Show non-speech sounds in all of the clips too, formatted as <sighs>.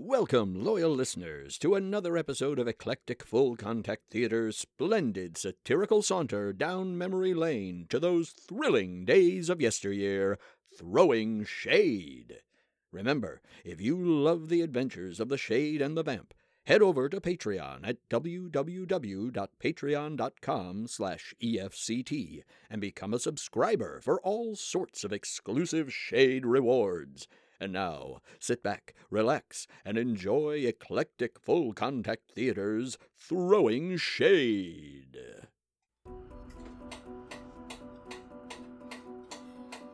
Welcome, loyal listeners, to another episode of Eclectic Full Contact Theater's splendid satirical saunter down memory lane to those thrilling days of yesteryear, throwing shade. Remember, if you love the adventures of the Shade and the Vamp, head over to Patreon at www.patreon.com slash EFCT and become a subscriber for all sorts of exclusive Shade rewards. And now, sit back, relax, and enjoy eclectic full contact theater's Throwing Shade.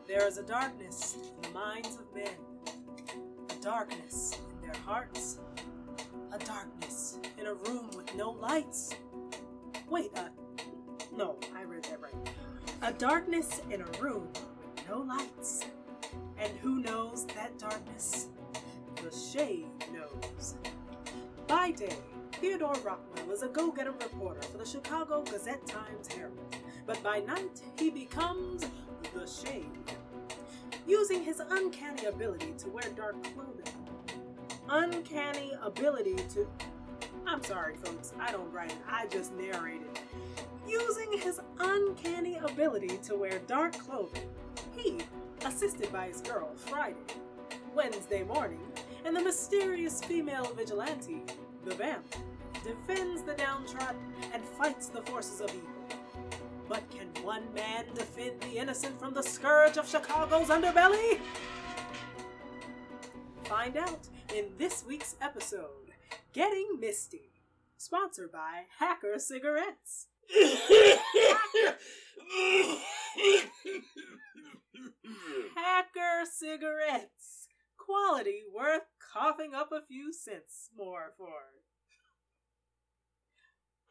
There is a darkness in the minds of men, a darkness in their hearts, a darkness in a room with no lights. Wait, uh, no, I read that right. A darkness in a room with no lights. And who knows that darkness? The shade knows. By day, Theodore Rockwell is a go getter reporter for the Chicago Gazette Times Herald. But by night, he becomes the shade. Using his uncanny ability to wear dark clothing. Uncanny ability to. I'm sorry, folks, I don't write it, I just narrate it. Using his uncanny ability to wear dark clothing, he assisted by his girl, Friday, Wednesday morning, and the mysterious female vigilante, the vamp, defends the downtrodden and fights the forces of evil. But can one man defend the innocent from the scourge of Chicago's underbelly? Find out in this week's episode Getting Misty, sponsored by Hacker Cigarettes. <laughs> <laughs> Hacker cigarettes. Quality worth coughing up a few cents more for.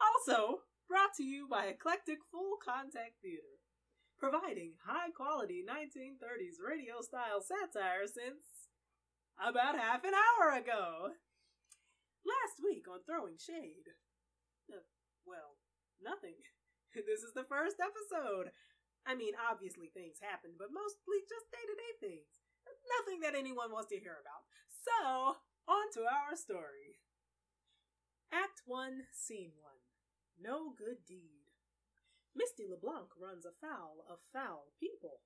Also, brought to you by Eclectic Full Contact Theater, providing high quality 1930s radio style satire since about half an hour ago. Last week on Throwing Shade. Uh, well, nothing. <laughs> this is the first episode. I mean, obviously things happened, but mostly just day to day things. Nothing that anyone wants to hear about. So, on to our story. Act 1, Scene 1 No Good Deed. Misty LeBlanc runs afoul of foul people.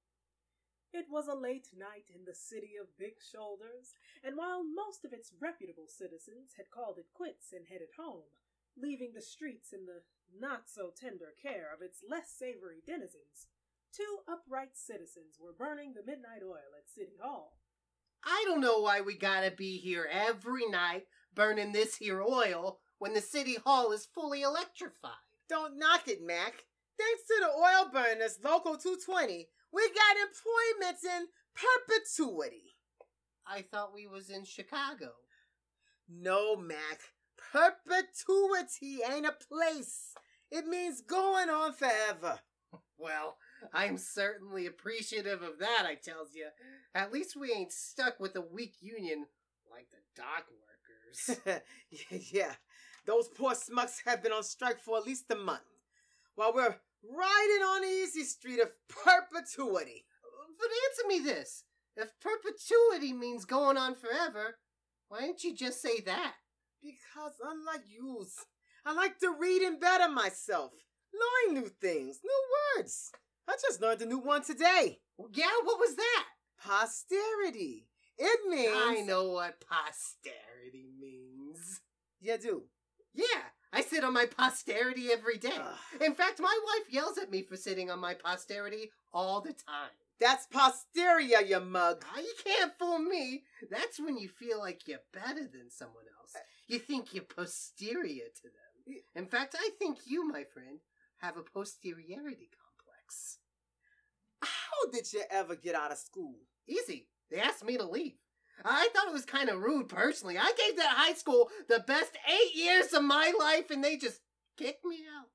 It was a late night in the city of big shoulders, and while most of its reputable citizens had called it quits and headed home, leaving the streets in the not so tender care of its less savory denizens, two upright citizens were burning the midnight oil at City Hall. I don't know why we gotta be here every night burning this here oil when the city hall is fully electrified. Don't knock it, Mac. Thanks to the oil burners, Local 220, we got employment in perpetuity. I thought we was in Chicago. No, Mac. Perpetuity ain't a place. It means going on forever. Well, I'm certainly appreciative of that, I tells you. At least we ain't stuck with a weak union like the dock workers. <laughs> yeah, those poor smucks have been on strike for at least a month. While we're riding on the easy street of perpetuity. but answer me this. If perpetuity means going on forever, why didn't you just say that? Because unlike yous, I like to read and better myself. Learn new things, new words. I just learned a new one today. Yeah, what was that? Posterity. It means. I know what posterity means. Yeah, do. Yeah, I sit on my posterity every day. Ugh. In fact, my wife yells at me for sitting on my posterity all the time. That's posteria, you mug. Ah, you can't fool me. That's when you feel like you're better than someone else. You think you're posterior to them. In fact, I think you, my friend, have a posteriority complex. How did you ever get out of school? Easy. They asked me to leave. I thought it was kind of rude personally. I gave that high school the best eight years of my life and they just kicked me out.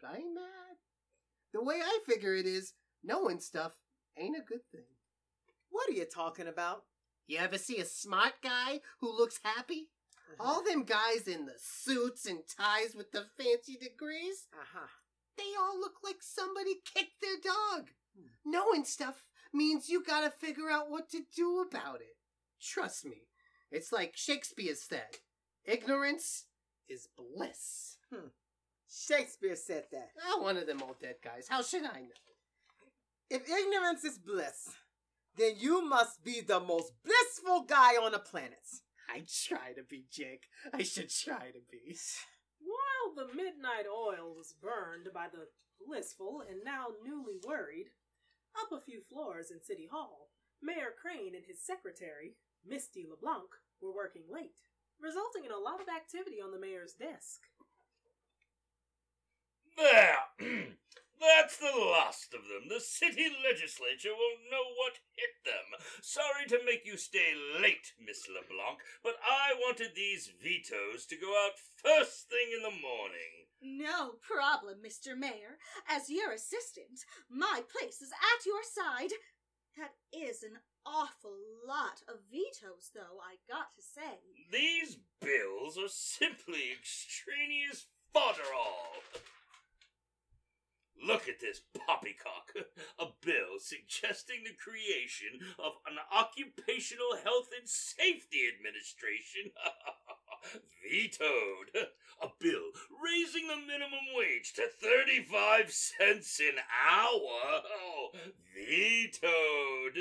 But <sighs> I ain't mad. The way I figure it is, knowing stuff ain't a good thing. what are you talking about? You ever see a smart guy who looks happy? All them guys in the suits and ties with the fancy degrees, Uh-huh. they all look like somebody kicked their dog. Knowing stuff means you gotta figure out what to do about it. Trust me, It's like Shakespeare said ignorance is bliss. Shakespeare said that. Ah, one of them old dead guys. How should I know? If ignorance is bliss, then you must be the most blissful guy on the planet. I try to be, Jake. I should try to be. While the midnight oil was burned by the blissful and now newly worried, up a few floors in City Hall, Mayor Crane and his secretary, Misty LeBlanc, were working late, resulting in a lot of activity on the mayor's desk. There! <clears throat> That's the last of them. The city legislature will know what hit them. Sorry to make you stay late, Miss LeBlanc, but I wanted these vetoes to go out first thing in the morning. No problem, Mr. Mayor. As your assistant, my place is at your side. That is an awful lot of vetoes, though, I got to say. These bills are simply extraneous fodderall. Look at this poppycock. A bill suggesting the creation of an Occupational Health and Safety Administration. <laughs> Vetoed. A bill raising the minimum wage to 35 cents an hour. Oh, vetoed.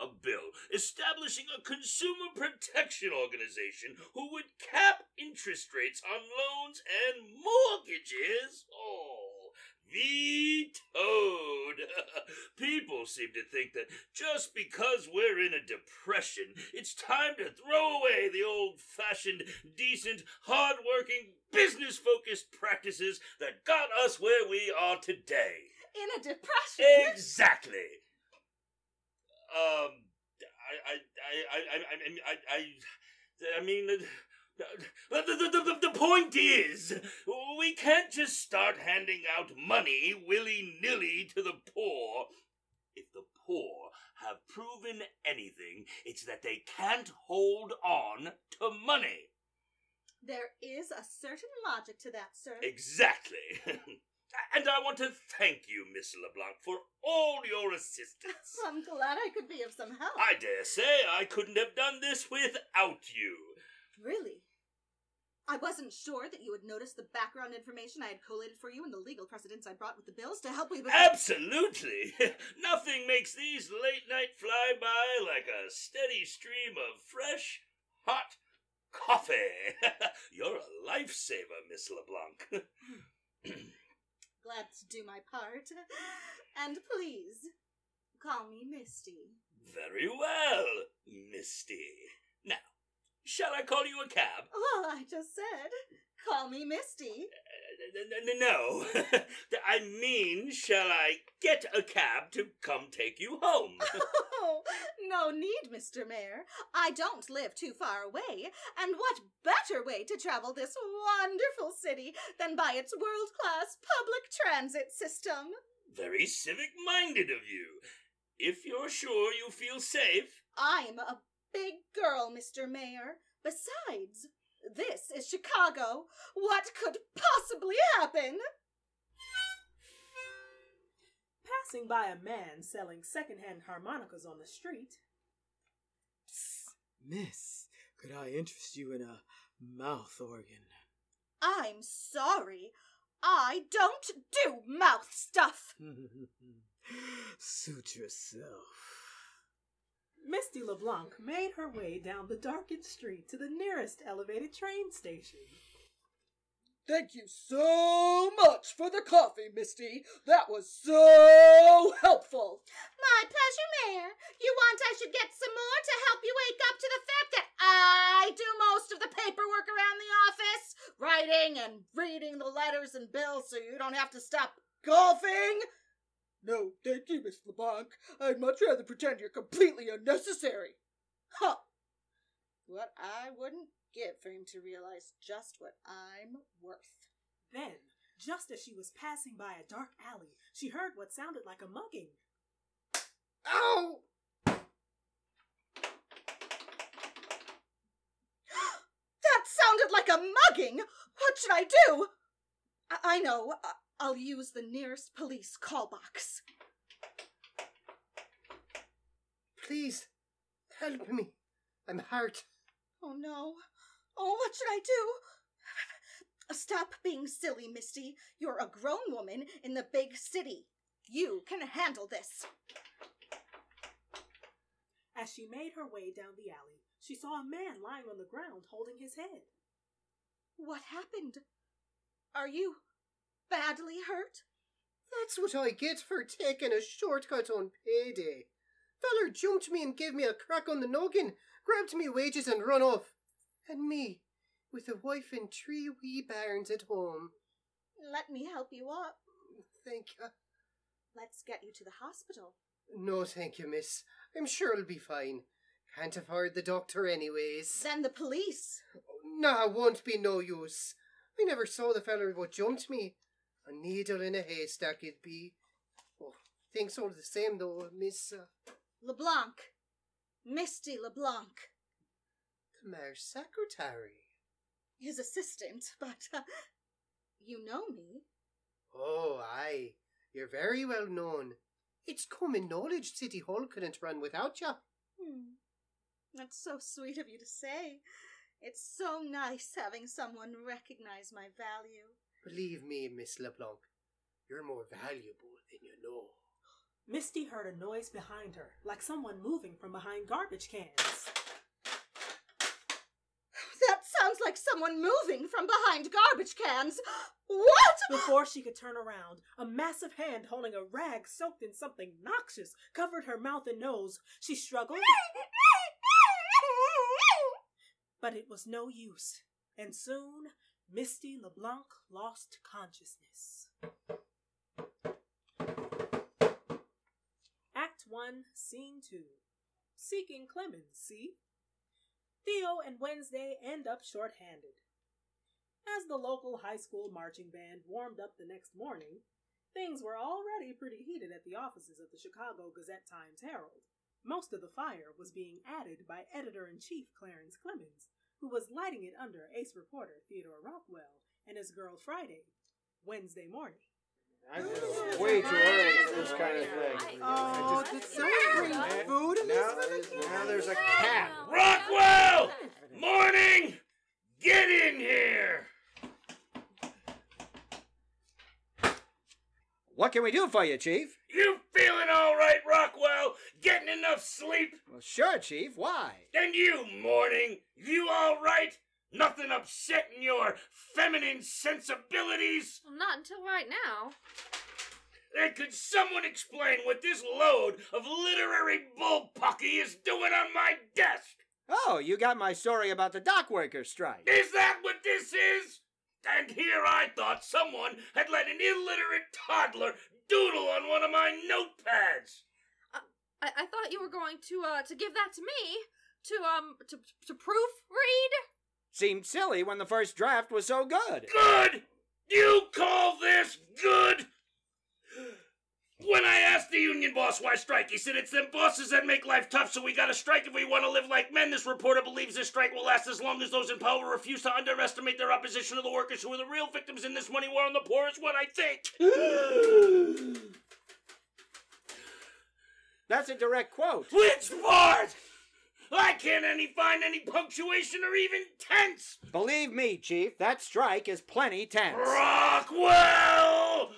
A bill establishing a consumer protection organization who would cap interest rates on loans and mortgages. Oh, vetoed. <laughs> People seem to think that just because we're in a depression, it's time to throw away the old fashioned, decent, hard working, business focused practices that got us where we are today. In a depression? Exactly. Um, I, I, I, I, I, I, I, I mean, the, the, the, the, point is, we can't just start handing out money willy nilly to the poor. If the poor have proven anything, it's that they can't hold on to money. There is a certain logic to that, sir. Exactly. <laughs> and I want to thank you, Miss LeBlanc, for all your assistance. <laughs> I'm glad I could be of some help. I dare say I couldn't have done this without you. Really? I wasn't sure that you would notice the background information I had collated for you and the legal precedents I brought with the bills to help with. Absolutely! <laughs> Nothing makes these late night fly by like a steady stream of fresh, hot coffee. <laughs> You're a lifesaver, Miss LeBlanc. Glad to do my part. And please, call me Misty. Very well, Misty. Now, shall I call you a cab? Well, I just said, call me Misty. Uh, No. <laughs> I mean, shall I get a cab to come take you home? <laughs> Oh, no need, Mr. Mayor. I don't live too far away, and what better way to travel this wonderful city than by its world class public transit system? Very civic minded of you. If you're sure you feel safe. I'm a big girl, Mr. Mayor. Besides, this is Chicago. What could possibly happen? Passing by a man selling secondhand harmonicas on the street, Miss, could I interest you in a mouth organ? I'm sorry. I don't do mouth stuff. <laughs> Suit yourself. Misty LeBlanc made her way down the darkened street to the nearest elevated train station. Thank you so much for the coffee, Misty. That was so helpful. My pleasure, Mayor. You want I should get some more to help you wake up to the fact that I do most of the paperwork around the office, writing and reading the letters and bills so you don't have to stop golfing? No, thank you, Miss LeBlanc. I'd much rather pretend you're completely unnecessary. Huh. What I wouldn't give for him to realize just what I'm worth. Then, just as she was passing by a dark alley, she heard what sounded like a mugging. Ow! <gasps> That sounded like a mugging! What should I do? I, I know. I- I'll use the nearest police call box. Please, help me. I'm hurt. Oh no. Oh, what should I do? Stop being silly, Misty. You're a grown woman in the big city. You can handle this. As she made her way down the alley, she saw a man lying on the ground holding his head. What happened? Are you badly hurt? That's what I get for taking a shortcut on payday. Feller jumped me and gave me a crack on the noggin, grabbed me wages and run off. And me, with a wife and three wee bairns at home. Let me help you up. Thank you. Let's get you to the hospital. No, thank you, miss. I'm sure I'll be fine. Can't afford the doctor anyways. Then the police. Nah, won't be no use. I never saw the feller what jumped me. A needle in a haystack it'd be. Oh, thinks all the same though, miss. Uh, LeBlanc. Misty LeBlanc. the mayor's secretary. His assistant, <laughs> but uh, you know me. Oh, aye. You're very well known. It's common knowledge City Hall couldn't run without you. Hmm. That's so sweet of you to say. It's so nice having someone recognize my value. Believe me, Miss LeBlanc, you're more valuable than you know. Misty heard a noise behind her, like someone moving from behind garbage cans. That sounds like someone moving from behind garbage cans. What? Before she could turn around, a massive hand holding a rag soaked in something noxious covered her mouth and nose. She struggled, but it was no use, and soon Misty LeBlanc lost consciousness. Act 1, Scene 2 Seeking Clemency. Theo and Wednesday end up short-handed. As the local high school marching band warmed up the next morning, things were already pretty heated at the offices of the Chicago Gazette Times Herald. Most of the fire was being added by editor in chief Clarence Clemens, who was lighting it under ace reporter Theodore Rockwell and his girl Friday, Wednesday morning. Way too early for this kind of thing. Oh, did someone bring food in Now, this now there's a cat. Rockwell! Morning! Get in here! What can we do for you, Chief? You feeling all right, Rockwell? Getting enough sleep? Well, sure, Chief. Why? And you, Morning? You all right? Nothing upsetting your feminine sensibilities? Well, not until right now. And could someone explain what this load of literary bullpucky is doing on my desk? Oh, you got my story about the dock workers strike. Is that what this is? And here I thought someone had let an illiterate toddler doodle on one of my notepads. I, I thought you were going to uh to give that to me to um to to proofread. Seemed silly when the first draft was so good. Good! You call this good? When I asked the union boss why strike, he said it's them bosses that make life tough, so we gotta strike if we want to live like men. This reporter believes this strike will last as long as those in power refuse to underestimate their opposition to the workers who are the real victims in this money war on the poor, is what I think. <sighs> That's a direct quote. Which part? I can't any find any punctuation or even tense. Believe me, Chief, that strike is plenty tense. Rockwell!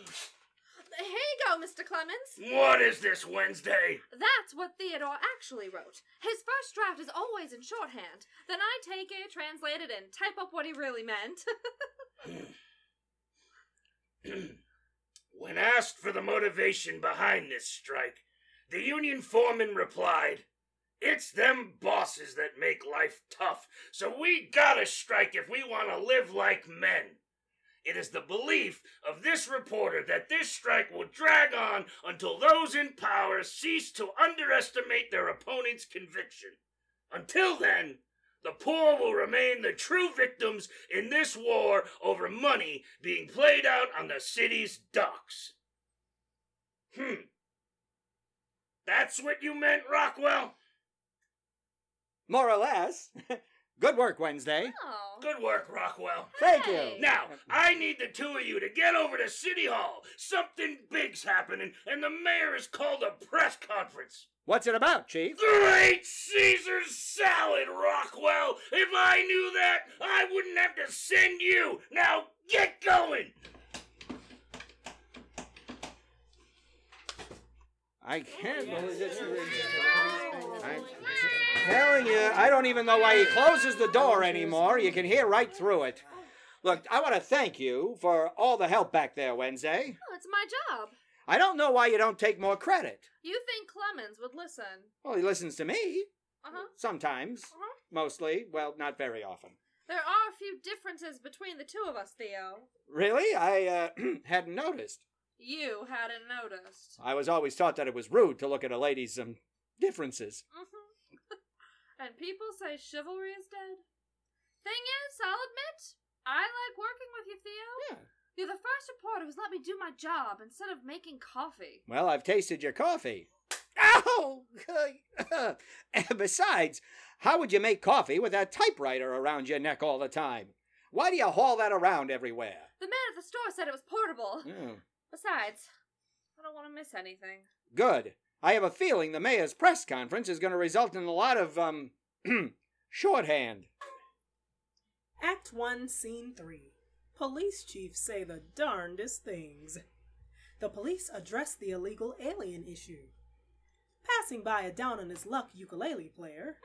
Here you go, Mr. Clemens. What is this Wednesday? That's what Theodore actually wrote. His first draft is always in shorthand. Then I take it, translate it, and type up what he really meant. Hmm. <clears throat> when asked for the motivation behind this strike, the union foreman replied, It's them bosses that make life tough, so we gotta strike if we want to live like men. It is the belief of this reporter that this strike will drag on until those in power cease to underestimate their opponent's conviction. Until then, the poor will remain the true victims in this war over money being played out on the city's docks. Hmm. That's what you meant, Rockwell? More or less. <laughs> Good work, Wednesday. oh. Good work, Rockwell. Thank Hey. you. Now, I need the two of you to get over to City Hall. Something big's happening, and the mayor has called a press conference. What's it about, Chief? Great Caesar's salad, Rockwell! If I knew that, I wouldn't have to send you! Now, get going! I can't believe this. I'm telling you, I don't even know why he closes the door anymore. You can hear right through it. Look, I want to thank you for all the help back there, Wednesday. Oh, it's my job. I don't know why you don't take more credit. You think Clemens would listen? Well, he listens to me. Uh huh. Sometimes. Uh-huh. Mostly. Well, not very often. There are a few differences between the two of us, Theo. Really? I uh, <clears throat> hadn't noticed. You hadn't noticed. I was always taught that it was rude to look at a lady's um, differences. Mm-hmm. and people say chivalry is dead. Thing is, I'll admit, I like working with you, Theo. Yeah. You're the first reporter who's let me do my job instead of making coffee. Well, I've tasted your coffee. Ow! <laughs> and besides, how would you make coffee with that typewriter around your neck all the time? Why do you haul that around everywhere? The man at the store said it was portable. Oh, Besides, I don't want to miss anything. good. I have a feeling the mayor's press conference is going to result in a lot of, um, <clears throat> shorthand. Act 1, Scene 3. Police chiefs say the darndest things. The police address the illegal alien issue. Passing by a down on his luck ukulele player.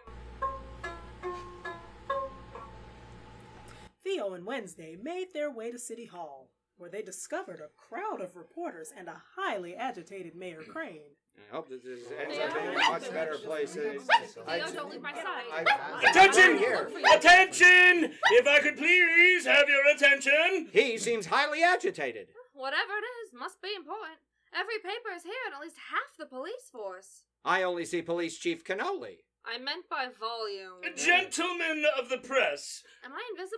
Theo and Wednesday made their way to City Hall, where they discovered a crowd of reporters and a highly agitated Mayor mm. Crane. I hope that this Ends Theo? up being a much better place Theo, don't leave my side. Attention! Here. Attention! If I could please have your attention! He seems highly agitated. Whatever it is, must be important. Every paper is here and at least half the police force. I only see Police Chief Cannoli. I meant by volume. Gentlemen of the press, Am I invisible?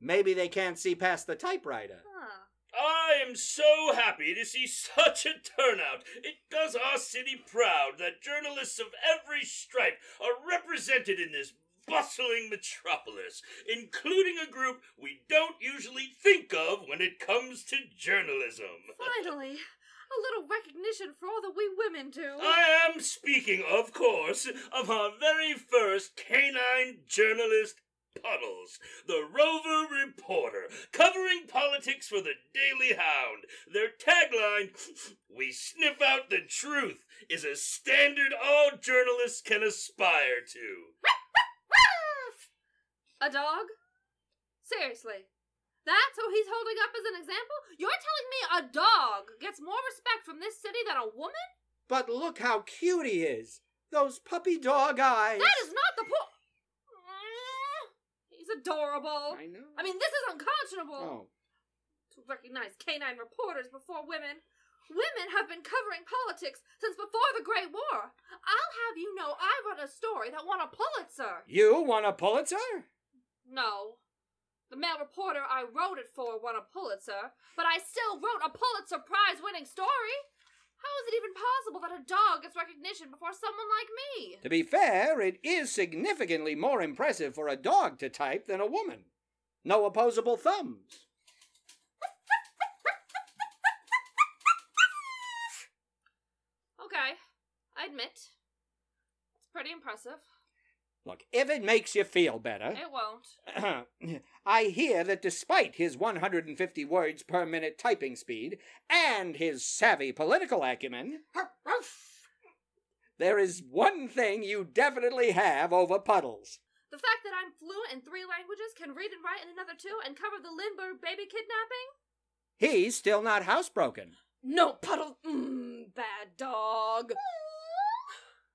Maybe they can't see past the typewriter. Huh. I am so happy to see such a turnout. It does our city proud that journalists of every stripe are represented in this bustling metropolis, including a group we don't usually think of when it comes to journalism. Finally, a little recognition for all that we women do. I am speaking, of course, of our very first canine journalist, Puddles, the rover reporter, covering politics for the Daily Hound. Their tagline, We sniff out the truth, is a standard all journalists can aspire to. A dog? Seriously. That's who he's holding up as an example? You're telling me a dog gets more respect from this city than a woman? But look how cute he is. Those puppy dog eyes. That is not the point. Adorable. I know. I mean, this is unconscionable. Oh. To recognize canine reporters before women. Women have been covering politics since before the Great War. I'll have you know I wrote a story that won a Pulitzer. You won a Pulitzer? No. The male reporter I wrote it for won a Pulitzer, but I still wrote a Pulitzer Prize winning story. How is it even possible that a dog gets recognition before someone like me? To be fair, it is significantly more impressive for a dog to type than a woman. No opposable thumbs. Okay, I admit. It's pretty impressive. Look, if it makes you feel better, It won't. <clears throat> I hear that despite his 150 words per minute typing speed and his savvy political acumen, there is one thing you definitely have over Puddles. The fact that I'm fluent in three languages, can read and write in another two, and cover the Lindbergh baby kidnapping? He's still not housebroken. No, Puddle. Mmm, bad dog. Mm.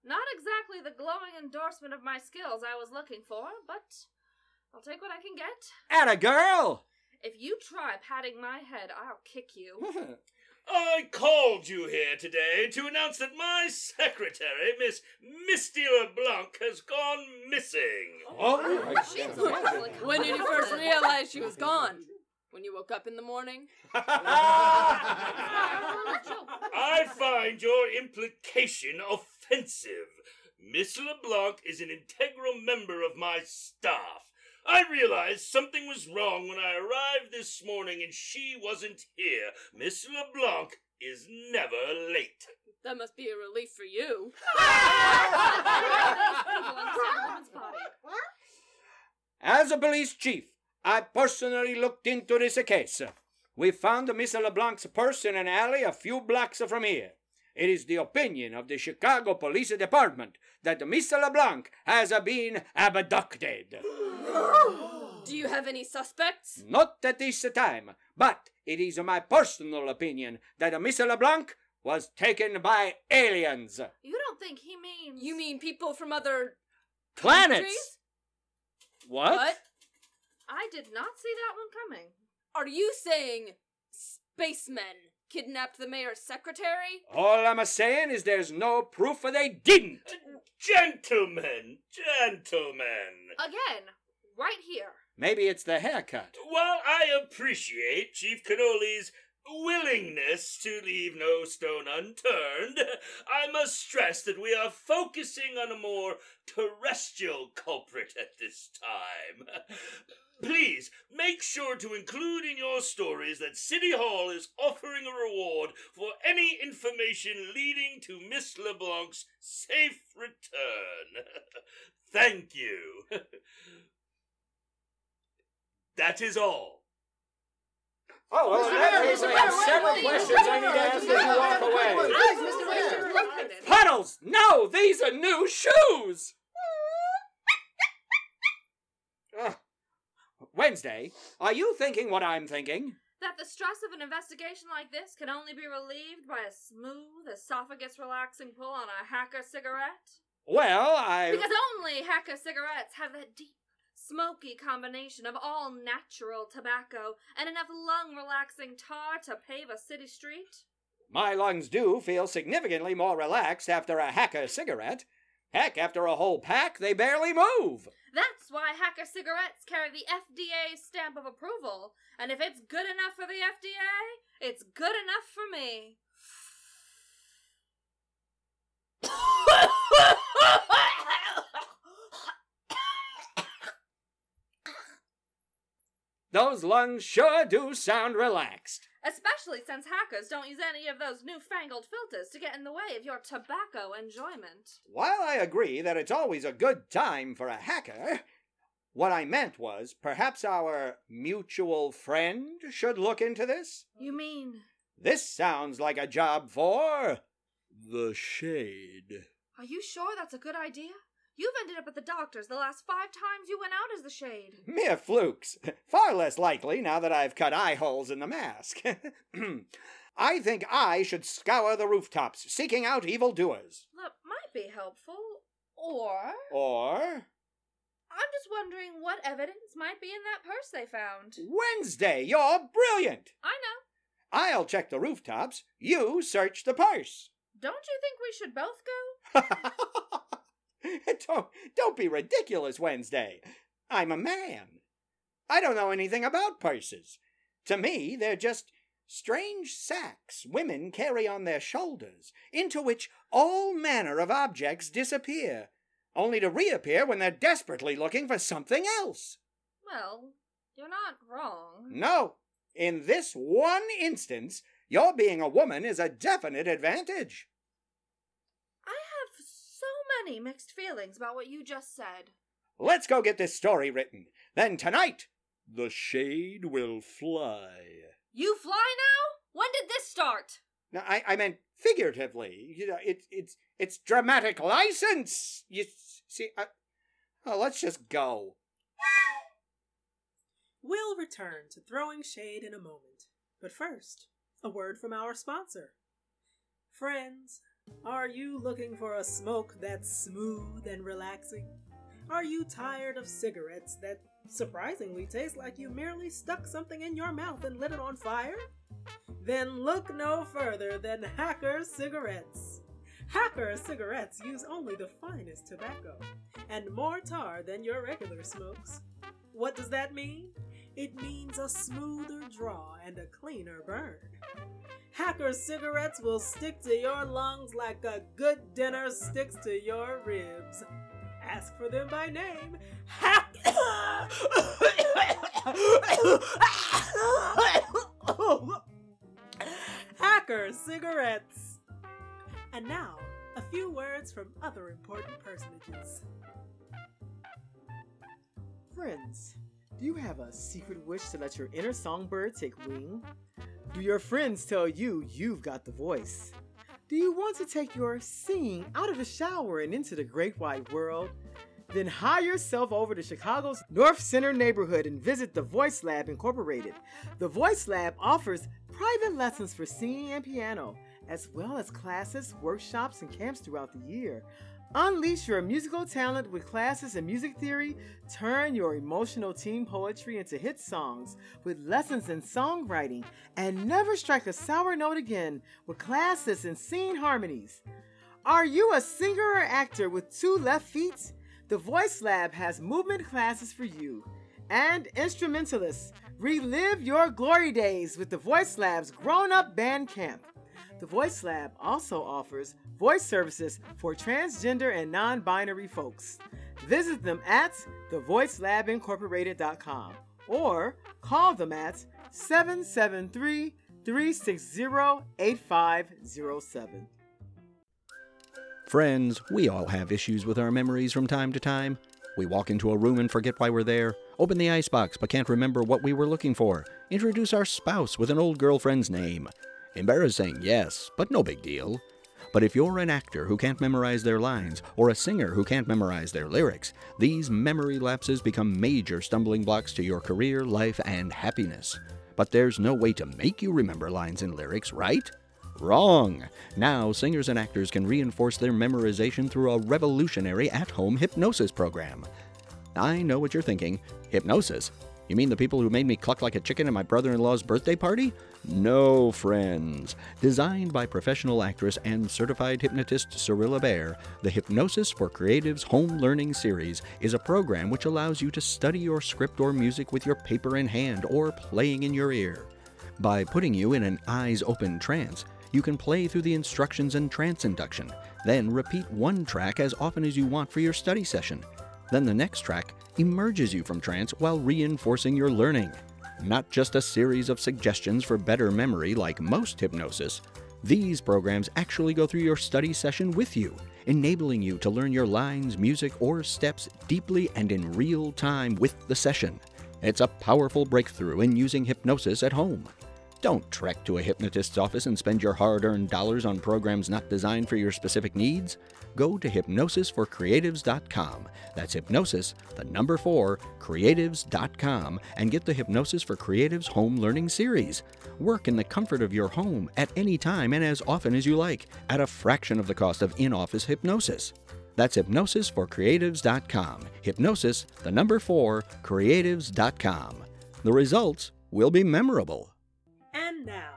Not exactly the glowing endorsement of my skills I was looking for, but I'll take what I can get. At a girl! If you try patting my head, I'll kick you. <laughs> I called you here today to announce that my secretary, Miss Misty LeBlanc, has gone missing. oh, She's a wonderful When did you first realize she was gone? When you woke up in the morning? <laughs> <laughs> I find your implication offensive. Miss LeBlanc is an integral member of my staff. I realized something was wrong when I arrived this morning and she wasn't here. Miss LeBlanc is never late. That must be a relief for you. <laughs> As a police chief, I personally looked into this case. We found Miss LeBlanc's purse in an alley a few blocks from here. It is the opinion of the Chicago Police Department that Miss LeBlanc has been abducted. Do you have any suspects? Not at this time, but it is my personal opinion that Miss LeBlanc was taken by aliens. You don't think he means. You mean people from other Planets! countries? What? I did not see that one coming. Are you saying spacemen kidnapped the mayor's secretary? All I'm a saying is there's no proof they didn't. Gentlemen, gentlemen. Again, right here. Maybe it's the haircut. While I appreciate Chief Cannoli's willingness to leave no stone unturned, I must stress that we are focusing on a more terrestrial culprit at this time. Please make sure to include in your stories that City Hall is offering a reward for any information leading to Miss LeBlanc's safe return. <laughs> Thank you. <laughs> that is all. Oh, well, Mr. in that Mayor, case, Mr. I Mayor, have wait, several wait, questions Mr. I need to Mayor, ask Mr. as you Mayor, walk away. Mayor, Please, Mr. Mayor. Look at it. Puddles! No, these are new shoes! Ugh. Wednesday, are you thinking what I'm thinking? That the stress of an investigation like this can only be relieved by a smooth, esophagus relaxing pull on a hacker cigarette? Well, I. Because only hacker cigarettes have that deep, smoky combination of all natural tobacco and enough lung relaxing tar to pave a city street. My lungs do feel significantly more relaxed after a hacker cigarette. Heck, after a whole pack, they barely move. That's why hacker cigarettes carry the FDA stamp of approval. And if it's good enough for the FDA, it's good enough for me. <laughs> Those lungs sure do sound relaxed. Especially since hackers don't use any of those newfangled filters to get in the way of your tobacco enjoyment. While I agree that it's always a good time for a hacker, what I meant was perhaps our mutual friend should look into this? You mean. This sounds like a job for. The Shade. Are you sure that's a good idea? You've ended up at the doctor's the last five times you went out as the shade. Mere flukes. Far less likely now that I've cut eye holes in the mask. <clears throat> I think I should scour the rooftops, seeking out evildoers. That might be helpful. Or. Or. I'm just wondering what evidence might be in that purse they found. Wednesday, you're brilliant! I know. I'll check the rooftops. You search the purse. Don't you think we should both go? <laughs> <laughs> don't, don't be ridiculous, Wednesday. I'm a man. I don't know anything about purses. To me, they're just strange sacks women carry on their shoulders, into which all manner of objects disappear, only to reappear when they're desperately looking for something else. Well, you're not wrong. No, in this one instance, your being a woman is a definite advantage. I have so many mixed feelings about what you just said. Let's go get this story written. Then tonight, The Shade will fly. You fly now? When did this start? No, I, I meant figuratively. You know, it's it's it's dramatic license. You see, I, oh, let's just go. We'll return to throwing shade in a moment. But first, a word from our sponsor. Friends, are you looking for a smoke that's smooth and relaxing? Are you tired of cigarettes that surprisingly taste like you merely stuck something in your mouth and lit it on fire? Then look no further than Hacker Cigarettes. Hacker cigarettes use only the finest tobacco and more tar than your regular smokes. What does that mean? It means a smoother draw and a cleaner burn. Hacker cigarettes will stick to your lungs like a good dinner sticks to your ribs. Ask for them by name. Hack Hacker cigarettes. And now, a few words from other important personages. Friends, do you have a secret wish to let your inner songbird take wing? Do your friends tell you you've got the voice? Do you want to take your singing out of the shower and into the great wide world? Then hire yourself over to Chicago's North Center neighborhood and visit the Voice Lab Incorporated. The Voice Lab offers private lessons for singing and piano, as well as classes, workshops, and camps throughout the year. Unleash your musical talent with classes in music theory. Turn your emotional teen poetry into hit songs with lessons in songwriting. And never strike a sour note again with classes in singing harmonies. Are you a singer or actor with two left feet? The Voice Lab has movement classes for you. And instrumentalists, relive your glory days with the Voice Lab's grown up band camp. The Voice Lab also offers voice services for transgender and non binary folks. Visit them at thevoicelabincorporated.com or call them at 773 360 8507. Friends, we all have issues with our memories from time to time. We walk into a room and forget why we're there, open the icebox but can't remember what we were looking for, introduce our spouse with an old girlfriend's name. Embarrassing, yes, but no big deal. But if you're an actor who can't memorize their lines, or a singer who can't memorize their lyrics, these memory lapses become major stumbling blocks to your career, life, and happiness. But there's no way to make you remember lines and lyrics, right? Wrong! Now, singers and actors can reinforce their memorization through a revolutionary at home hypnosis program. I know what you're thinking hypnosis? You mean the people who made me cluck like a chicken at my brother in law's birthday party? No, friends. Designed by professional actress and certified hypnotist Cyrilla Bear, the Hypnosis for Creatives Home Learning Series is a program which allows you to study your script or music with your paper in hand or playing in your ear. By putting you in an eyes open trance, you can play through the instructions and trance induction, then repeat one track as often as you want for your study session. Then the next track emerges you from trance while reinforcing your learning. Not just a series of suggestions for better memory like most hypnosis, these programs actually go through your study session with you, enabling you to learn your lines, music, or steps deeply and in real time with the session. It's a powerful breakthrough in using hypnosis at home. Don't trek to a hypnotist's office and spend your hard earned dollars on programs not designed for your specific needs. Go to hypnosisforcreatives.com. That's hypnosis, the number four, creatives.com, and get the Hypnosis for Creatives Home Learning Series. Work in the comfort of your home at any time and as often as you like, at a fraction of the cost of in office hypnosis. That's hypnosisforcreatives.com. Hypnosis, the number four, creatives.com. The results will be memorable. And now,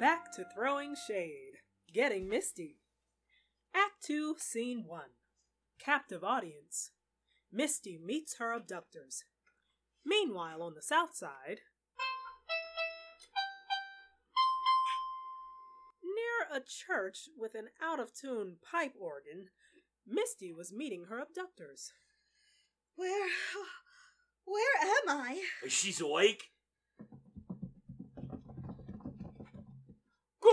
back to throwing shade, getting misty. Act 2, Scene 1 Captive Audience. Misty meets her abductors. Meanwhile, on the south side, near a church with an out of tune pipe organ, Misty was meeting her abductors. Where. Where am I? She's awake.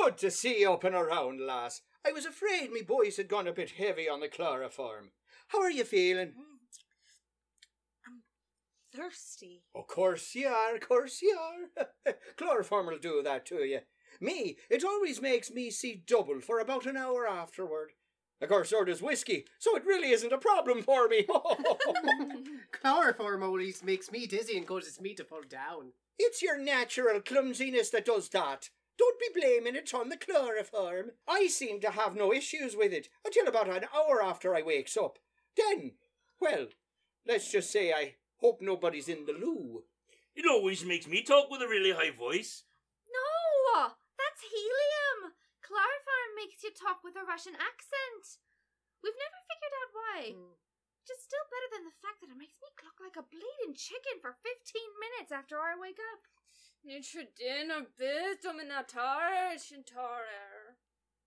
Good to see you up and around, lass. I was afraid me boys had gone a bit heavy on the chloroform. How are you feeling? Mm. I'm thirsty. Of course you are, of course you are. <laughs> Chloroform will do that to you. Me, it always makes me see double for about an hour afterward. Of course, so does whiskey, so it really isn't a problem for me. <laughs> <laughs> Chloroform always makes me dizzy and causes me to fall down. it's your natural clumsiness that does that. Don't be blaming it on the chloroform. I seem to have no issues with it until about an hour after I wakes up. Then, well, let's just say I hope nobody's in the loo. It always makes me talk with a really high voice. No, that's helium. Chloroform makes you talk with a Russian accent. We've never figured out why. Which is still better than the fact that it makes me cluck like a bleeding chicken for 15 minutes after I wake up. Nitrodin bis dominatore shintore.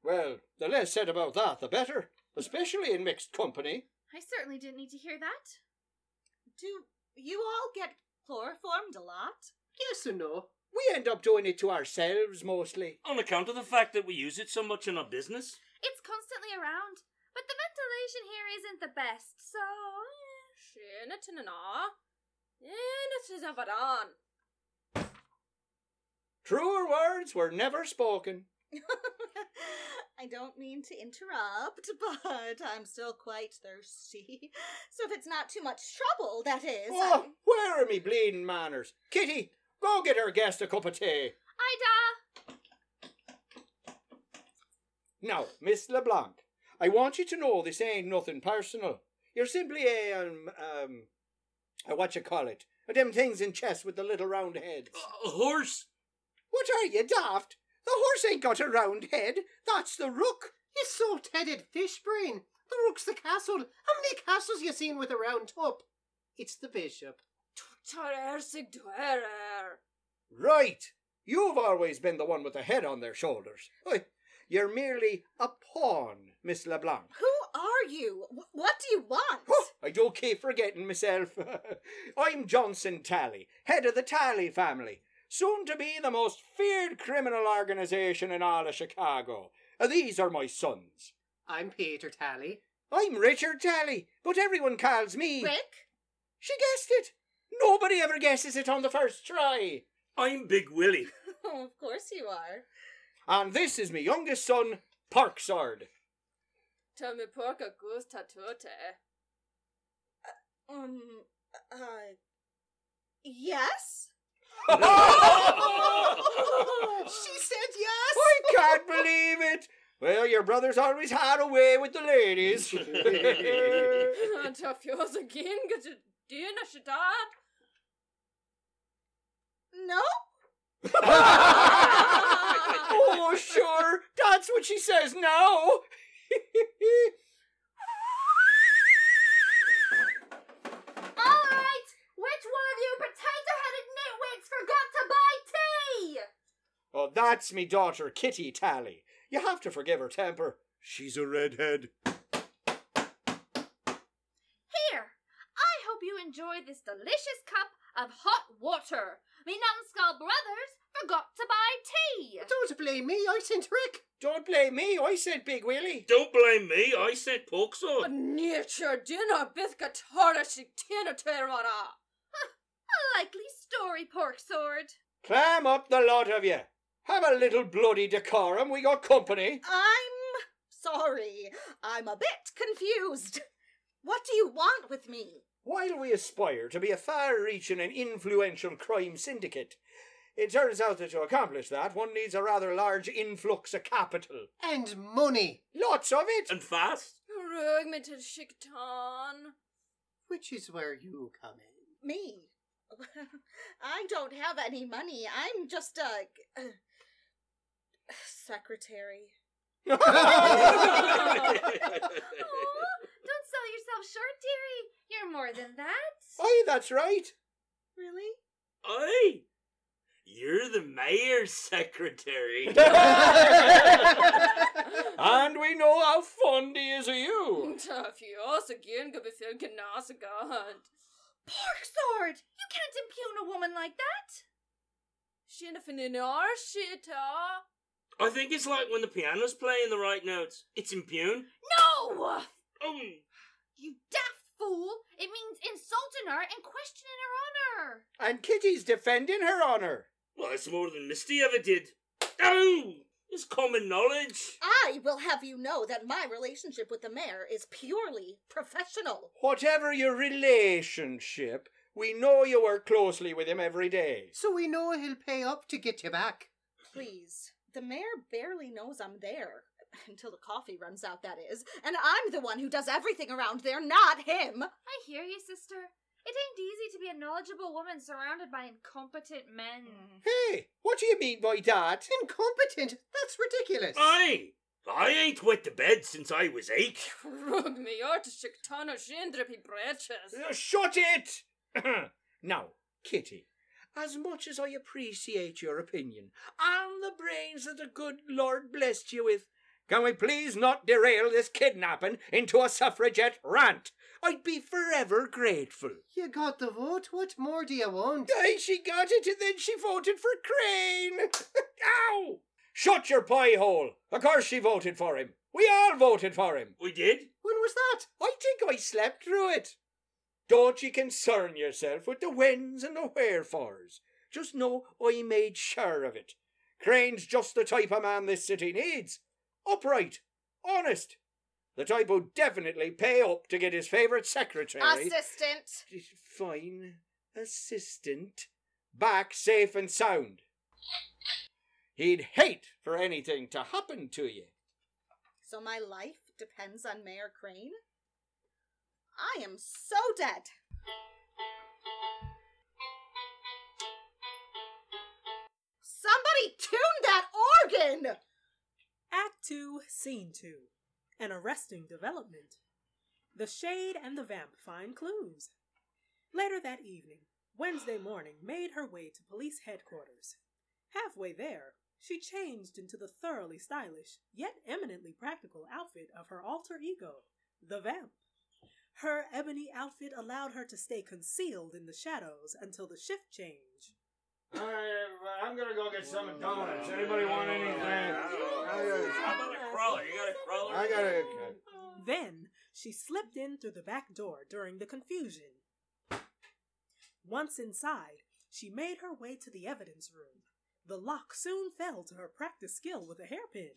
Well, the less said about that, the better, especially in mixed company. I certainly didn't need to hear that. Do You all get chloroformed a lot? Yes and no. We end up doing it to ourselves mostly. On account of the fact that we use it so much in our business. It's constantly around, but the ventilation here isn't the best, so. eh. Tjena Tinana. Tjena Tizavaran. Truer words were never spoken. <laughs> I don't mean to interrupt, but I'm still quite thirsty. So if it's not too much trouble, that is. Oh, where are me bleeding manners? Kitty, go get our guest a cup of tea. Ida! Now, Miss LeBlanc, I want you to know this ain't nothing personal. You're simply a, um, um, a what you call it? A them things in chess with the little round heads. A horse? What are you, daft? The horse ain't got a round head. That's the rook. You salt-headed fish brain. The rook's the castle. How many castles you seen with a round top? It's the bishop. Tarer sig duerer. Right. You've always been the one with the head on their shoulders. Why, You're merely a pawn, Miss LeBlanc. Who are you? Wh- What do you want? Oh, I don't keep forgetting myself. <laughs> I'm Johnson Tally, head of the Tally family, soon to be the most feared criminal organization in all of Chicago. Uh, these are my sons. I'm Peter Tally. I'm Richard Tally, but everyone calls me. Rick? She guessed it. Nobody ever guesses it on the first try. I'm Big Willie. <laughs> Oh, of course you are. And this is my youngest son, Porksword. Ta me porca gusta tute. Um, uh, yes? <laughs> She said yes. I can't believe it. Well, your brother's always had a way with the ladies. <laughs> <laughs> Ta fjörs again get to dina shidat. No? oh, sure. That's what she says now. Alright! Which one of you potato headed nitwits forgot to buy tea? Oh, that's me daughter, Kitty Tally. You have to forgive her temper. She's a redhead. Here! I hope you enjoy this delicious cup of hot water. Me numbskull brothers forgot to buy tea. Don't blame me. I sent Rick. Don't blame me. I said Big Willie. Don't blame me, I said Porksword. Nature dina bithka tara shik tina terana. <laughs> A likely story, pork sword. Clam up, the lot of you. Have a little bloody decorum. We got company. I'm sorry. I'm a bit confused. What do you want with me? While we aspire to be a far reaching and influential crime syndicate, it turns out that to accomplish that, one needs a rather large influx of capital. And money. Lots of it. And fast. Rug me to shiktan. Which is where you come in. Me? <laughs> I don't have any money. I'm just a, a secretary. <laughs> Aw, don't sell yourself short, dearie. You're more than that. Aye, that's right. Really? Aye. You're the mayor's secretary. <laughs> <laughs> and we know how fond he is of you. Ta fjörs again go befilken nasagant. Pork sword! You can't impugn a woman like that. Shina fininar shita. I think it's like when the piano's playing the right notes. It's impugn. No! Oh, You daft fool! It means insulting her and questioning her honor. And Kitty's defending her honour. well, it's more than Misty ever did. Oh, it's common knowledge. I will have you know that my relationship with the mayor is purely professional. Whatever your relationship, we know you work closely with him every day. So we know he'll pay up to get you back. Please. The mayor barely knows I'm there. <laughs> Until the coffee runs out, that is. And I'm the one who does everything around there, not him. I hear you, sister. It ain't easy to be a knowledgeable woman surrounded by incompetent men. Hey, what do you mean by that? Incompetent. That's ridiculous. Aye. I ain't wet the bed since I was eight. Rug me or to shiktana shindrippy breeches. Uh, Shut it! <coughs> now, Kitty, as much as I appreciate your opinion and the brains that the good Lord blessed you with, Can we please not derail this kidnapping into a suffragette rant? I'd be forever grateful. You got the vote. What more do you want? Aye, she got it, and then she voted for Crane. <laughs> Ow! Shut your pie hole. Of course she voted for him. We all voted for him. We did? When was that? I think I slept through it. Don't ye concern yourself with the whens and the wherefores. Just know I made sure of it. Crane's just the type of man this city needs. Upright, honest. The type who'd definitely pay up to get his favourite secretary. Assistant. Fine assistant back safe and sound. He'd hate for anything to happen to you. So my life depends on Mayor Crane? I am so dead. Somebody tune that organ! Act 2, Scene 2 An arresting development. The Shade and the Vamp find clues. Later that evening, Wednesday morning made her way to police headquarters. Halfway there, she changed into the thoroughly stylish, yet eminently practical outfit of her alter ego, the Vamp. Her ebony outfit allowed her to stay concealed in the shadows until the shift change. I'm gonna go get some donuts. Anybody want anything? How about a crawler? You got a crawler? I got a. Then she slipped in through the back door during the confusion. Once inside, she made her way to the evidence room. The lock soon fell to her practiced skill with a hairpin.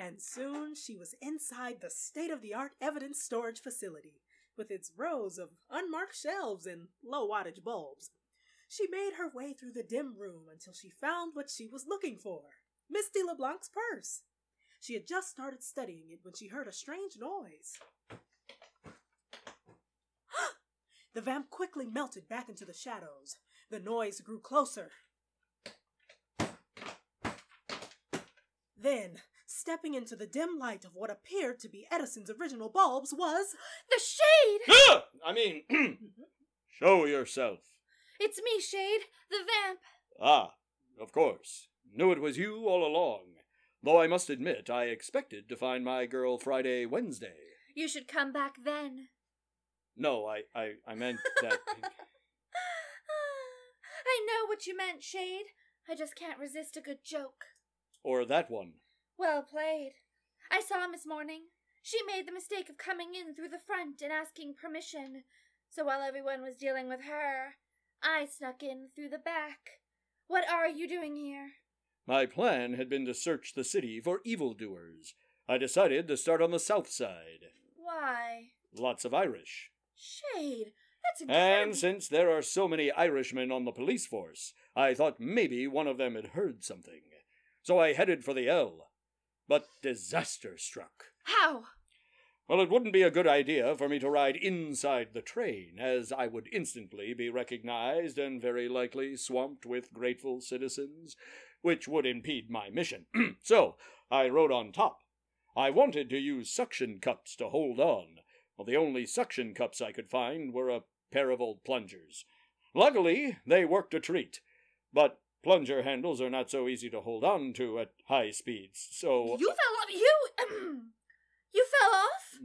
And soon she was inside the state of the art evidence storage facility with its rows of unmarked shelves and low wattage bulbs. She made her way through the dim room until she found what she was looking for Misty LeBlanc's purse. She had just started studying it when she heard a strange noise. <gasps> the vamp quickly melted back into the shadows. The noise grew closer. Then, stepping into the dim light of what appeared to be Edison's original bulbs, was The Shade! Ah! <laughs> I mean, <clears throat> show yourself. It's me, Shade, the vamp. Ah, of course. Knew it was you all along. Though I must admit, I expected to find my girl Friday, Wednesday. You should come back then. No, I, I, I meant that. <laughs> I know what you meant, Shade. I just can't resist a good joke. or that one. Well played. I saw him this morning. She made the mistake of coming in through the front and asking permission. So while everyone was dealing with her, I snuck in through the back. What are you doing here? My plan had been to search the city for evildoers. I decided to start on the south side. Why? Lots of Irish. Shade, that's And since there are so many Irishmen on the police force, I thought maybe one of them had heard something. So I headed for the L. But disaster struck. How? Well, it wouldn't be a good idea for me to ride inside the train, as I would instantly be recognized and very likely swamped with grateful citizens, which would impede my mission. <clears throat> so I rode on top. I wanted to use suction cups to hold on. Well, the only suction cups I could find were a pair of old plungers. Luckily, they worked a treat, but plunger handles are not so easy to hold on to at high speeds, so. You fell off. You. <clears throat> you fell off?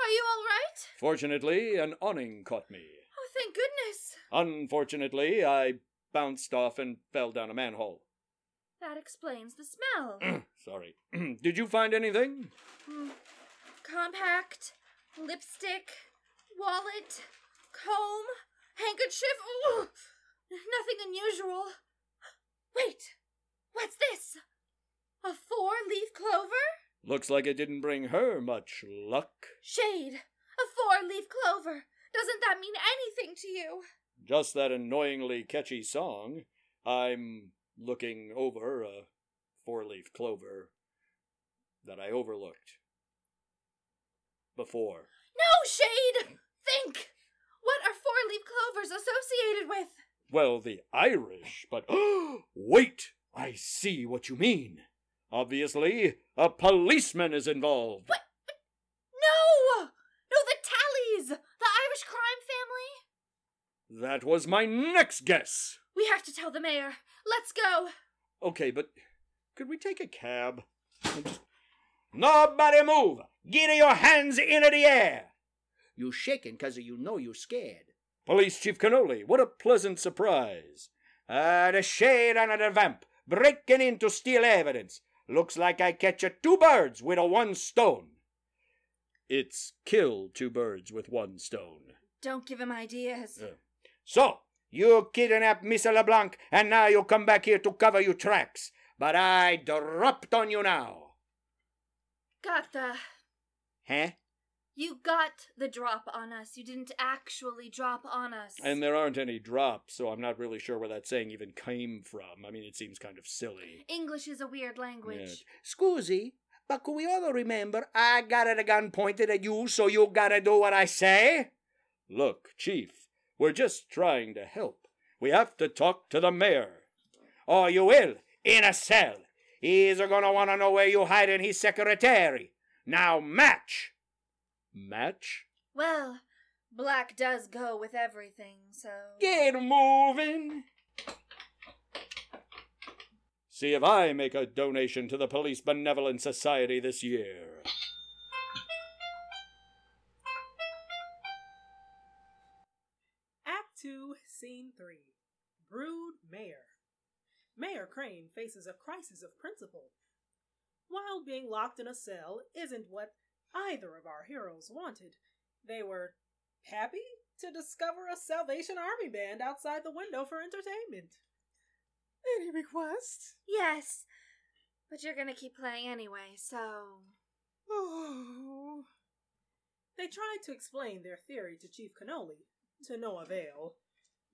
Are you all right? Fortunately, an awning caught me. Oh, thank goodness. Unfortunately, I bounced off and fell down a manhole. That explains the smell. <clears throat> Sorry. <clears throat> Did you find anything? Hmm. Compact, lipstick, wallet, comb, handkerchief. Ooh, nothing unusual. Wait, what's this? A four leaf clover? Looks like it didn't bring her much luck. Shade, a four leaf clover. Doesn't that mean anything to you? Just that annoyingly catchy song. I'm looking over a four leaf clover that I overlooked before. No, Shade! Think! What are four leaf clovers associated with? Well, the Irish, but <gasps> wait! I see what you mean. Obviously, a policeman is involved. No! No, the Tallies! The Irish crime family? That was my next guess. We have to tell the mayor. Let's go. Okay, but could we take a cab? Nobody move! Get your hands into the air! You shaking 'cause you know you're scared. Police Chief Cannoli, what a pleasant surprise. Ah, the shade under the vamp, breaking in to steal evidence. Looks like I catch a two birds with a one stone. It's kill two birds with one stone. Don't give him ideas. Uh, So, you kidnapped Miss LeBlanc, and now you come back here to cover your tracks. But I dropped on you now. Got the. Huh? You got the drop on us. You didn't actually drop on us. And there aren't any drops, so I'm not really sure where that saying even came from. I mean, it seems kind of silly. English is a weird language. Scusi, but can we all remember I got a gun pointed at you, so you gotta do what I say? Look, Chief, we're just trying to help. We have to talk to the mayor. Or you will, in a cell. He's gonna wanna know where you hide hiding his secretary. Now match! Match? Well, black does go with everything, so. Get moving! See if I make a donation to the Police Benevolent Society this year. Act 2, Scene 3 Brood Mayor. Mayor Crane faces a crisis of principle. While being locked in a cell isn't what either of our heroes wanted, they were happy to discover a Salvation Army band outside the window for entertainment. Any requests? Yes. But you're gonna keep playing anyway, so. Oh. They tried to explain their theory to Chief Cannoli, to no avail.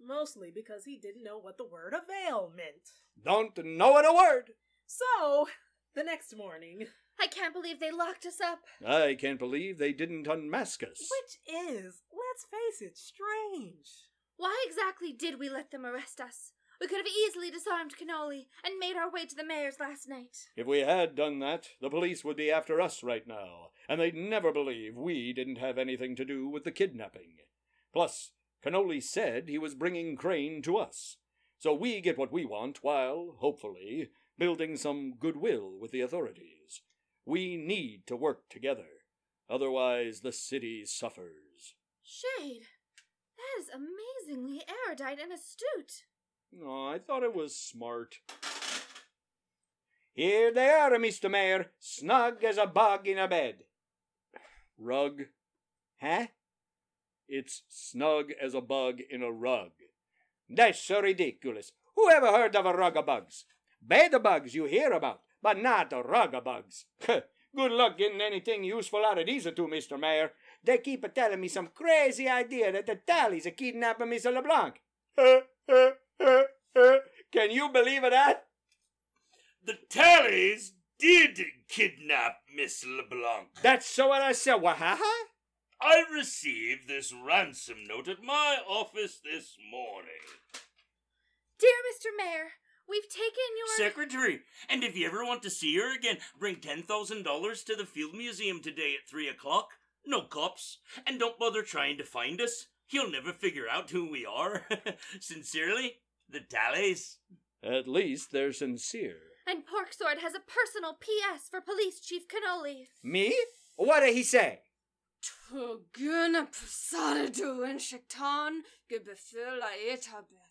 Mostly because he didn't know what the word avail meant. Don't know it a word. So, the next morning, I can't believe they locked us up. I can't believe they didn't unmask us. which is, let's face it, strange. Why exactly did we let them arrest us? We could have easily disarmed Cannoli and made our way to the mayor's last night. If we had done that, the police would be after us right now, and they'd never believe we didn't have anything to do with the kidnapping. Plus, Cannoli said he was bringing Crane to us. So we get what we want while, hopefully, building some goodwill with the authorities. We need to work together. Otherwise, the city suffers. Shade, that is amazingly erudite and astute. Oh, I thought it was smart. Here they are, Mr. Mayor, snug as a bug in a bed. Rug? Huh? It's snug as a bug in a rug. That's so ridiculous. Who ever heard of a rug of bugs? Bed bugs you hear about, but not a rug of bugs. <laughs> Good luck getting anything useful out of these two, Mr. Mayor. They keep a telling me some crazy idea that the tallies are kidnapping Mr. LeBlanc. <laughs> Can you believe of that? The Tallies did kidnap Miss LeBlanc. That's so what I said. Wahaha? I received this ransom note at my office this morning. Dear Mr. Mayor, we've taken your. Secretary, and if you ever want to see her again, bring $10,000 to the Field Museum today at 3 o'clock. No cops. And don't bother trying to find us. He'll never figure out who we are. <laughs> Sincerely, the Tallies. At least they're sincere. And Porksword has a personal P.S. for Police Chief Cannoli. Me? What did he say? Tuguna pasado en shektan gebefil la etabeth.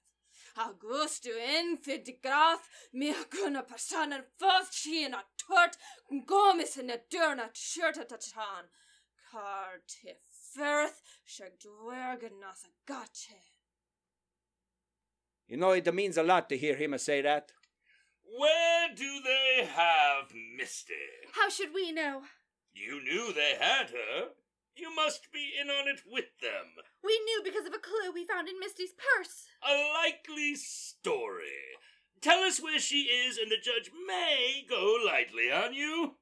Augusto en fidigraf mi guna pasanen first she in a tort gomis in a durna shirta tatan. Car tiferth shag dwerganas a gache. You know, it means a lot to hear him say that. Where do they have Misty? How should we know? You knew they had her. You must be in on it with them. We knew because of a clue we found in Misty's purse. A likely story. Tell us where she is, and the judge may go lightly on you.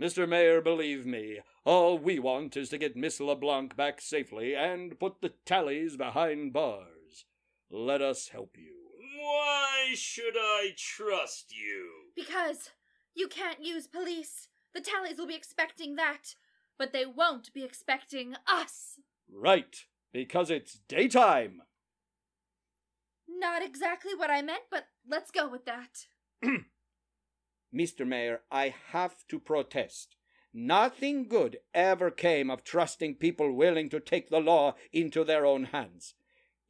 Mr. Mayor, believe me, all we want is to get Miss LeBlanc back safely and put the tallies behind bars. Let us help you. Why should I trust you? Because you can't use police. The tallies will be expecting that, but they won't be expecting us. Right, because it's daytime. Not exactly what I meant, but let's go with that. <clears throat> Mr. Mayor, I have to protest. Nothing good ever came of trusting people willing to take the law into their own hands.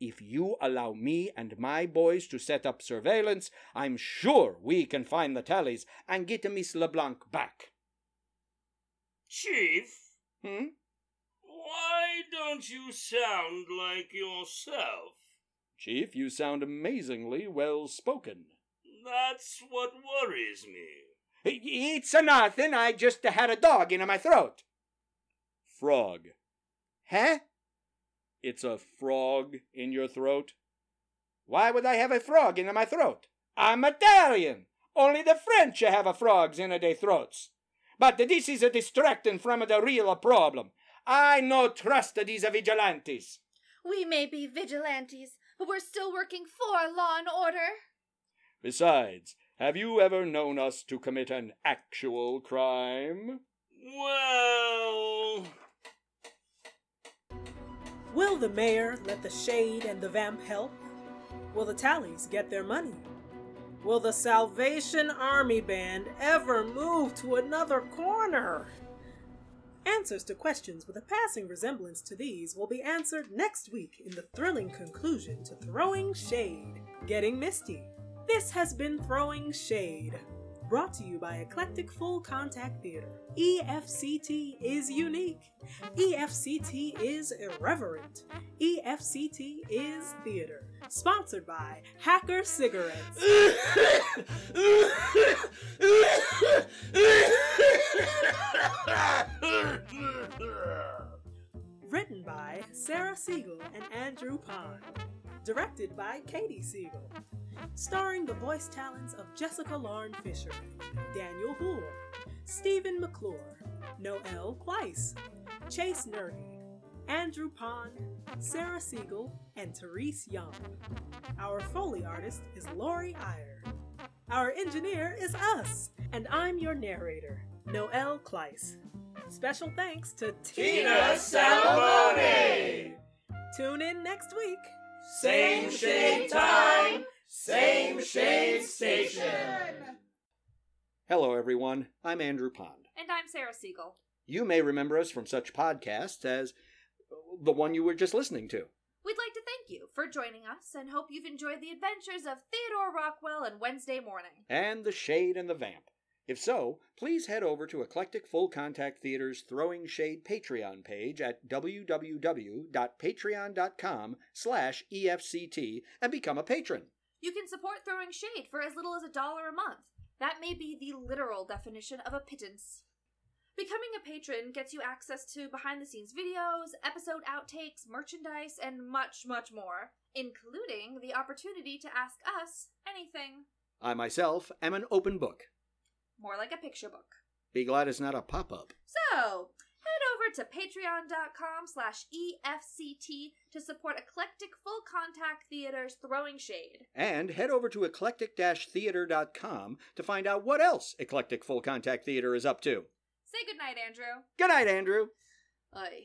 If you allow me and my boys to set up surveillance, I'm sure we can find the tallies and get Miss LeBlanc back. Chief, Hmm? why don't you sound like yourself? Chief, you sound amazingly well spoken. That's what worries me. It's a nothing. I just had a dog in my throat. Frog. Huh? It's a frog in your throat? Why would I have a frog in my throat? I'm Italian. Only the French have a frogs in their throats. But this is a distracting from the real problem. I no trust these vigilantes. We may be vigilantes, but we're still working for law and order. Besides, have you ever known us to commit an actual crime? Well, Will the mayor let the shade and the vamp help? Will the tallies get their money? Will the Salvation Army Band ever move to another corner? Answers to questions with a passing resemblance to these will be answered next week in the thrilling conclusion to Throwing Shade Getting Misty. This has been Throwing Shade, brought to you by Eclectic Full Contact Theater. EFCT is unique. EFCT is irreverent. EFCT is theater. Sponsored by Hacker Cigarettes. Written by Sarah Siegel and Andrew Pond. Directed by Katie Siegel. Starring the voice talents of Jessica Lauren Fisher, Daniel Hoare, Stephen McClure, Noel Weiss, Chase Nerdy, Andrew Pond, Sarah Siegel, and Therese Young. Our Foley artist is Lori Iyer. Our engineer is us, and I'm your narrator, Noel Kleiss. Special thanks to Tina Salmone! Tune in next week. Same shade time, same shade station. Hello, everyone. I'm Andrew Pond. And I'm Sarah Siegel. You may remember us from such podcasts as the one you were just listening to. We'd like to thank you for joining us and hope you've enjoyed the adventures of Theodore Rockwell and Wednesday morning. and The Shade and the Vamp. If so, please head over to Eclectic Full Contact Theater's Throwing Shade Patreon page at www.patreon.com slash EFCT and become a patron. You can support Throwing Shade for as little as a dollar a month. That may be the literal definition of a pittance. Becoming a patron gets you access to behind the scenes videos, episode outtakes, merchandise, and much, much more, including the opportunity to ask us anything. I myself am an open book. More like a picture book. Be glad it's not a pop-up. So, head over to patreon.com slash EFCT to support Eclectic Full Contact Theater's Throwing Shade. And head over to eclectic-theater.com to find out what else Eclectic Full Contact Theater is up to. Say goodnight, Andrew. Good night, Andrew. Aye.